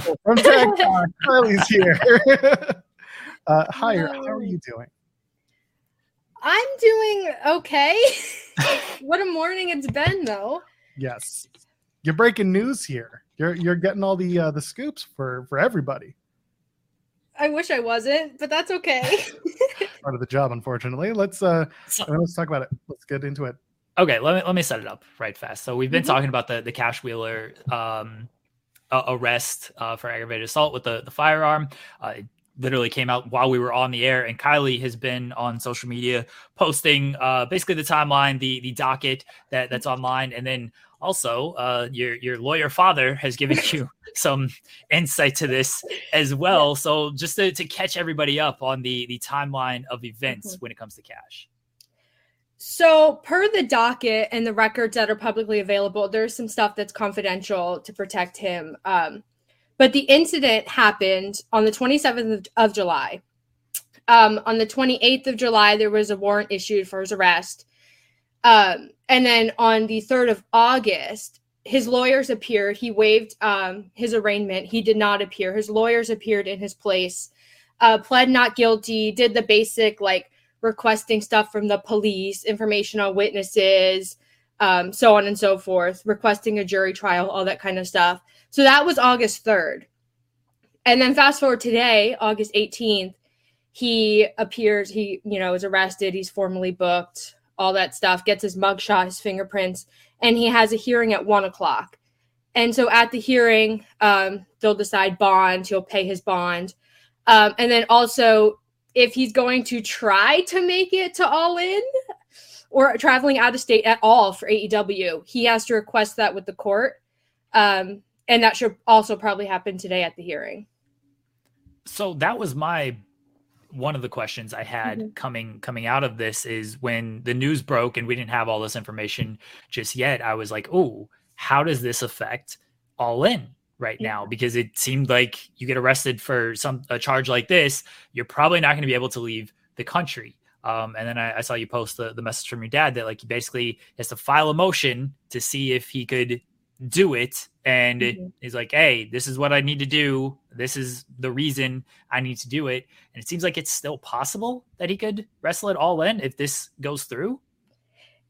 from Tag Talk, Kiley's here. uh, hi, how are you doing? I'm doing okay. what a morning it's been, though. Yes, you're breaking news here. You're you're getting all the uh, the scoops for for everybody. I wish I wasn't, but that's okay. Part of the job, unfortunately. Let's uh so, let's talk about it. Let's get into it. Okay, let me let me set it up right fast. So we've been mm-hmm. talking about the the Cash Wheeler um, uh, arrest uh, for aggravated assault with the the firearm. Uh, literally came out while we were on the air and kiley has been on social media posting uh, basically the timeline the the docket that that's online and then also uh, your your lawyer father has given you some insight to this as well so just to, to catch everybody up on the the timeline of events mm-hmm. when it comes to cash so, per the docket and the records that are publicly available, there's some stuff that's confidential to protect him. Um, but the incident happened on the 27th of, July. Um, on the 28th of July, there was a warrant issued for his arrest. Um, and then on the 3rd of August, his lawyers appeared. He waived um, his arraignment. He did not appear. His lawyers appeared in his place, uh, pled not guilty, did the basic like requesting stuff from the police, information on witnesses, um, so on and so forth, requesting a jury trial, all that kind of stuff. So that was August 3rd. And then fast forward today, August 18th, he appears, he, you know, is arrested, he's formally booked, all that stuff, gets his mugshot, his fingerprints, and he has a hearing at one o'clock. And so at the hearing, um, they'll decide bond, he'll pay his bond. Um, and then also if he's going to try to make it to All In or traveling out of state at all for AEW, he has to request that with the court. Um, and that should also probably happen today at the hearing. So that was my one of the questions I had mm-hmm. coming coming out of this is when the news broke and we didn't have all this information just yet. I was like, "Oh, how does this affect All In?" Right yeah. now because it seemed like you get arrested for some a charge like this, you're probably not going to be able to leave the country. Um, and then I, I, saw you post the, the message from your dad that like he basically has to file a motion to see if he could do it. And mm-hmm. he's like, hey, this is what I need to do. This is the reason I need to do it. And it seems like it's still possible that he could wrestle it all in if this goes through.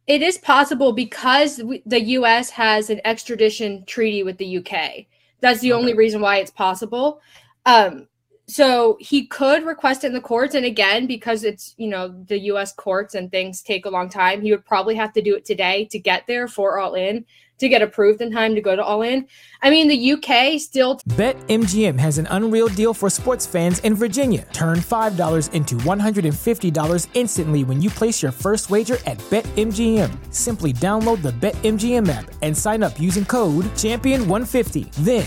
It is possible because the U.S. has an extradition treaty with the U.K. That's the okay. only reason why it's possible. Um, so he could request it in the courts, and again, because it's you know the U.S. courts and things take a long time, he would probably have to do it today to get there for all in to get approved in time to go to All In. I mean, the UK still. BetMGM has an unreal deal for sports fans in Virginia. Turn $5 into $150 instantly when you place your first wager at BetMGM. Simply download the BetMGM app and sign up using code Champion150. Then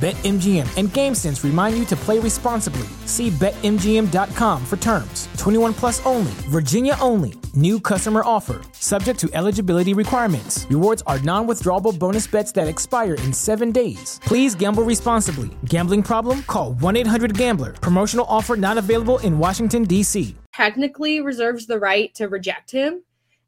BetMGM and GameSense remind you to play responsibly. See BetMGM.com for terms. 21 plus only, Virginia only. New customer offer. Subject to eligibility requirements. Rewards are non withdrawable bonus bets that expire in seven days. Please gamble responsibly. Gambling problem? Call 1 800 Gambler. Promotional offer not available in Washington, D.C. Technically reserves the right to reject him.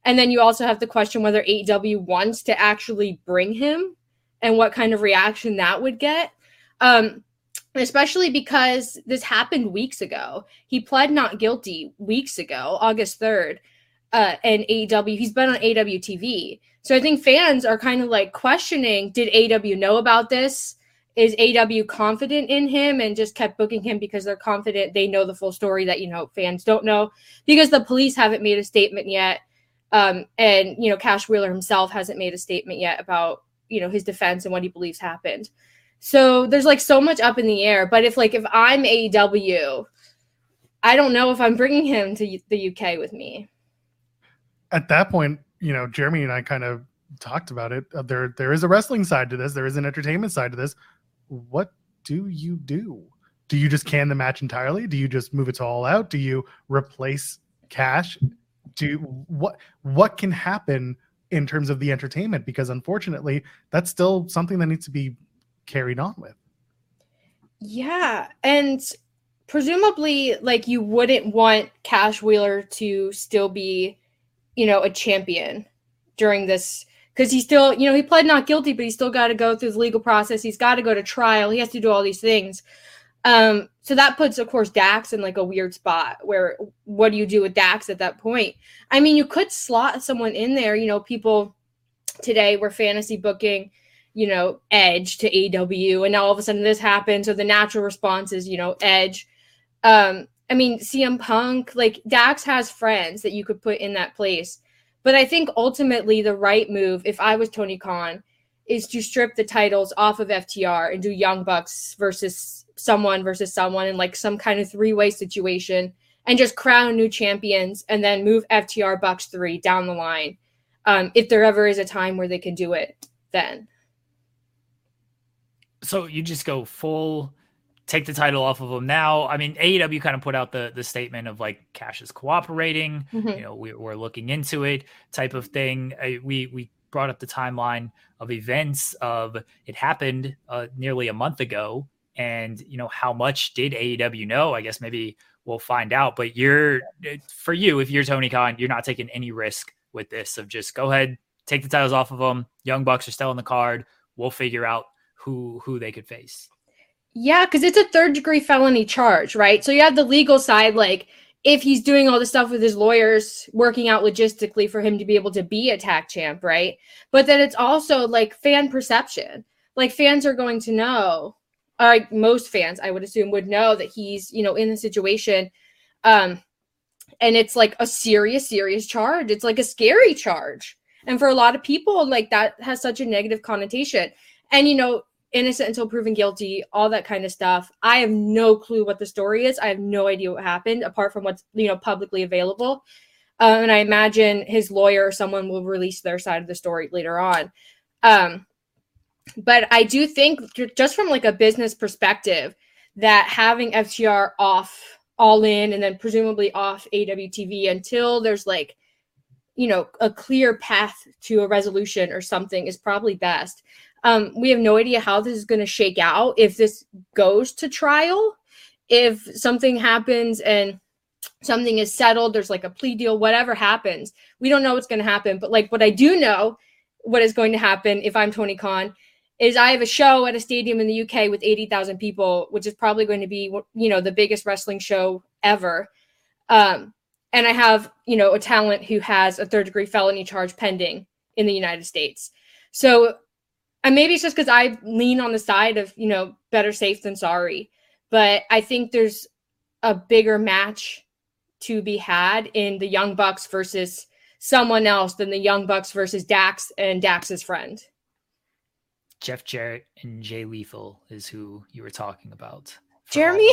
And then you also have to question whether AEW wants to actually bring him and what kind of reaction that would get. Um, especially because this happened weeks ago. He pled not guilty weeks ago, August 3rd, uh, and AEW. He's been on AEW TV. So I think fans are kind of like questioning did AEW know about this? Is AEW confident in him and just kept booking him because they're confident they know the full story that, you know, fans don't know? Because the police haven't made a statement yet. Um, and, you know, Cash Wheeler himself hasn't made a statement yet about, you know, his defense and what he believes happened. So there's like so much up in the air. But if like if I'm AEW, I don't know if I'm bringing him to the UK with me. At that point, you know, Jeremy and I kind of talked about it. Uh, there, there is a wrestling side to this. There is an entertainment side to this. What do you do? Do you just can the match entirely? Do you just move it to all out? Do you replace cash do what what can happen in terms of the entertainment because unfortunately that's still something that needs to be carried on with. Yeah and presumably like you wouldn't want cash wheeler to still be you know a champion during this because he still you know he pled not guilty but he's still got to go through the legal process. He's got to go to trial. He has to do all these things. Um so that puts of course dax in like a weird spot where what do you do with dax at that point? I mean you could slot someone in there. You know people today were fantasy booking, you know, Edge to AEW, and now all of a sudden this happens. So the natural response is, you know, Edge. Um, I mean, CM Punk, like Dax has friends that you could put in that place. But I think ultimately the right move, if I was Tony Khan, is to strip the titles off of FTR and do Young Bucks versus someone versus someone in like some kind of three way situation and just crown new champions and then move FTR Bucks three down the line um, if there ever is a time where they can do it then so you just go full take the title off of them now i mean aew kind of put out the the statement of like cash is cooperating mm-hmm. you know we, are looking into it type of thing I, we we brought up the timeline of events of it happened uh, nearly a month ago and you know how much did aew know i guess maybe we'll find out but you're for you if you're tony khan you're not taking any risk with this of just go ahead, take the titles off of them. Young Bucks are still on the card. We'll figure out who who they could face. Yeah, because it's a third degree felony charge, right? So you have the legal side, like if he's doing all the stuff with his lawyers, working out logistically for him to be able to be a tag champ, right? But then it's also like fan perception. Like fans are going to know, like most fans, I would assume, would know that he's, you know, in the situation. Um, and it's like a serious serious charge it's like a scary charge and for a lot of people like that has such a negative connotation and you know innocent until proven guilty all that kind of stuff. I have no clue what the story is. I have no idea what happened apart from what's you know publicly available. Um, and i imagine his lawyer or someone will release their side of the story later on. Um, but i do think just from like a business perspective that having ftr off all in and then presumably off AEW TV until there's like you know a clear path to a resolution or something is probably best. Um, we have no idea how this is going to shake out if this goes to trial, if something happens and something is settled, there's like a plea deal, whatever happens, we don't know what's going to happen. But like what I do know, what is going to happen if I'm Tony Khan is I have a show at a stadium in the UK with 80,000 people, which is probably going to be, you know, the biggest wrestling show ever. Um, and I have, you know, a talent who has a third degree felony charge pending in the United States. So, and maybe it's just because I lean on the side of, you know, better safe than sorry. But I think there's a bigger match to be had in the Young Bucks versus someone else than the Young Bucks versus Dax and Dax's friend. Jeff Jarrett and Jay Lethal is who you were talking about. Jeremy,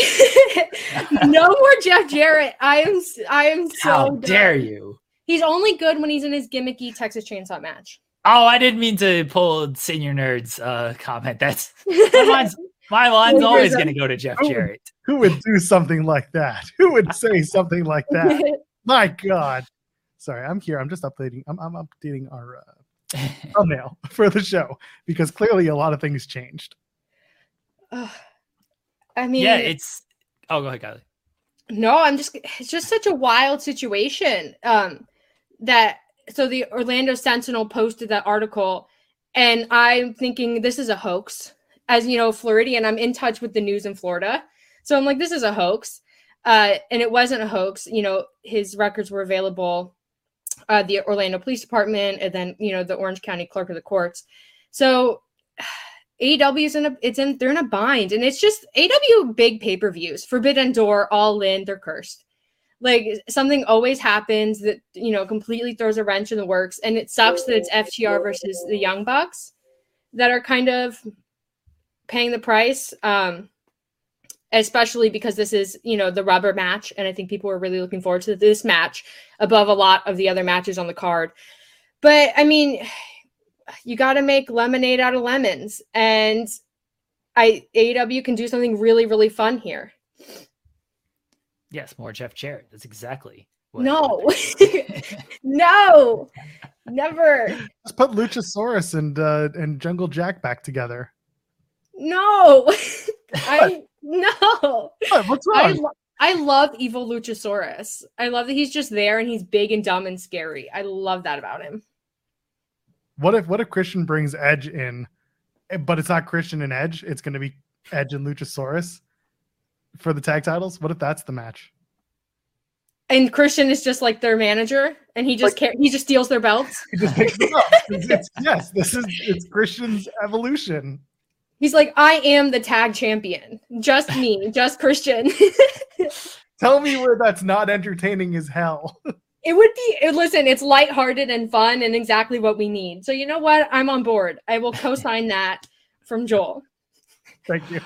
no more Jeff Jarrett. I am I am so How dare you? He's only good when he's in his gimmicky Texas Chainsaw match. Oh, I didn't mean to pull senior nerds uh comment. That's my line's, my line's always going to go to Jeff who Jarrett. Would, who would do something like that? Who would say something like that? My God. Sorry, I'm here. I'm just updating. I'm, I'm updating our uh, thumbnail for the show because clearly a lot of things changed. Uh, I mean, yeah, it's. Oh, go ahead, Kiley. No, I'm just. It's just such a wild situation. Um, that so the Orlando Sentinel posted that article, and I'm thinking this is a hoax. As you know, Floridian, I'm in touch with the news in Florida, so I'm like, this is a hoax. Uh, and it wasn't a hoax. You know, his records were available uh, the Orlando Police Department, and then you know the Orange County Clerk of the Courts. So AEW is in a it's in they're in a bind, and it's just AEW big pay per views, Forbidden Door, All In, they're cursed. Like something always happens that you know completely throws a wrench in the works, and it sucks that it's FTR versus the Young Bucks that are kind of paying the price. Um, especially because this is, you know, the rubber match. And I think people are really looking forward to this match above a lot of the other matches on the card. But I mean, you got to make lemonade out of lemons. And I AEW can do something really, really fun here. Yes, more Jeff Jarrett. That's exactly What- No, no, never. Just put Luchasaurus and uh, and Jungle Jack back together. No, I no. What? What's I, wrong? lo- I love evil Luchasaurus. I love that he's just there and he's big and dumb and scary. I love that about him. What if what if Christian brings Edge in, eh, but it's not Christian and Edge? It's going to be Edge and Luchasaurus for the tag titles. What if that's the match? And Christian is just like their manager, and he just ca- he just steals their belts. He just picks them up. It's- it's- yes, this is it's Christian's evolution. He's like, I am the tag champion. Just me, just Christian. Tell me where that's not entertaining as hell. it would be it- listen, it's lighthearted and fun and exactly what we need. So you know what? I'm on board. I will co-sign that from Joel. Thank you.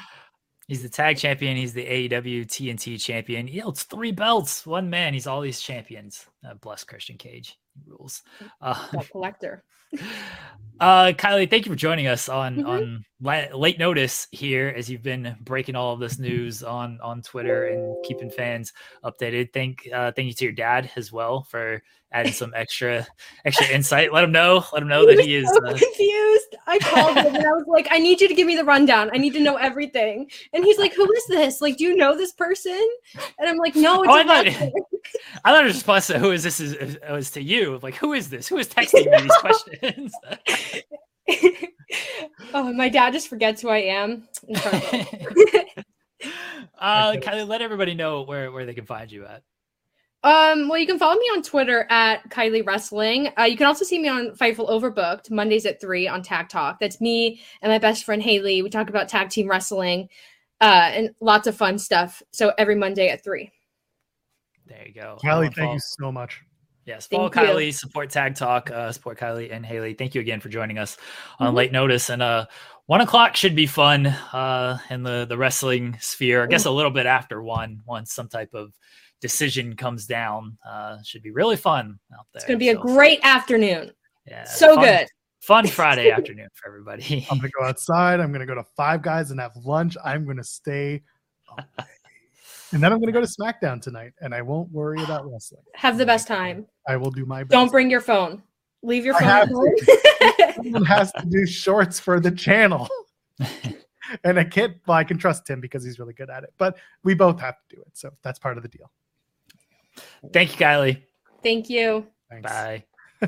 He's the tag champion. He's the AEW TNT champion. He holds three belts. One man. He's all these champions. Uh, bless Christian Cage. He rules. Uh, collector. uh, Kiley, thank you for joining us on Mhm. on late notice here, as you've been breaking all of this news on on Twitter and keeping fans updated. Thank uh, thank you to your dad as well for adding some extra extra insight. Let him know. Let him know that he is. so Uh, confused. I called him and I was like, I need you to give me the rundown. I need to know everything. And he's like, Who is this? Like, do you know this person? And I'm like, No, it's Oh, I thought- wrestler." I thought it was response to who is this is is- was to you. Like, who is this? Who is texting me these questions? oh, my dad just forgets who I am. Incredible. uh, Kiley, let everybody know where where they can find you at. Um, well, you can follow me on Twitter at Kiley Wrestling. Uh, you can also see me on Fightful Overbooked Mondays at three on Tag Talk. That's me and my best friend Haley. We talk about tag team wrestling, uh, and lots of fun stuff. So every Monday at three. There you go. Kiley, thank follow- you so much. Yes, follow Thank you. Kiley, support Tag Talk, uh, support Kiley and Haley. Thank you again for joining us on Mhm. late notice. And uh, one o'clock should be fun uh, in the the wrestling sphere. I guess a little bit after one, once some type of decision comes down, uh, should be really fun out there. It's going to be a great afternoon. yeah, so fun- good. Fun Friday afternoon for everybody. I'm gonna go outside. I'm gonna go to Five Guys and have lunch. I'm gonna stay, away. and then I'm gonna go to SmackDown tonight, and I won't worry about wrestling. Have the best time. I will do my best. Don't bring your phone. Leave your I phone have at. Someone has to do shorts for the channel. and I can't, well, I can trust Tim because he's really good at it, but we both have to do it. So that's part of the deal. Thank you, Kiley. Thank you. Thanks. Bye.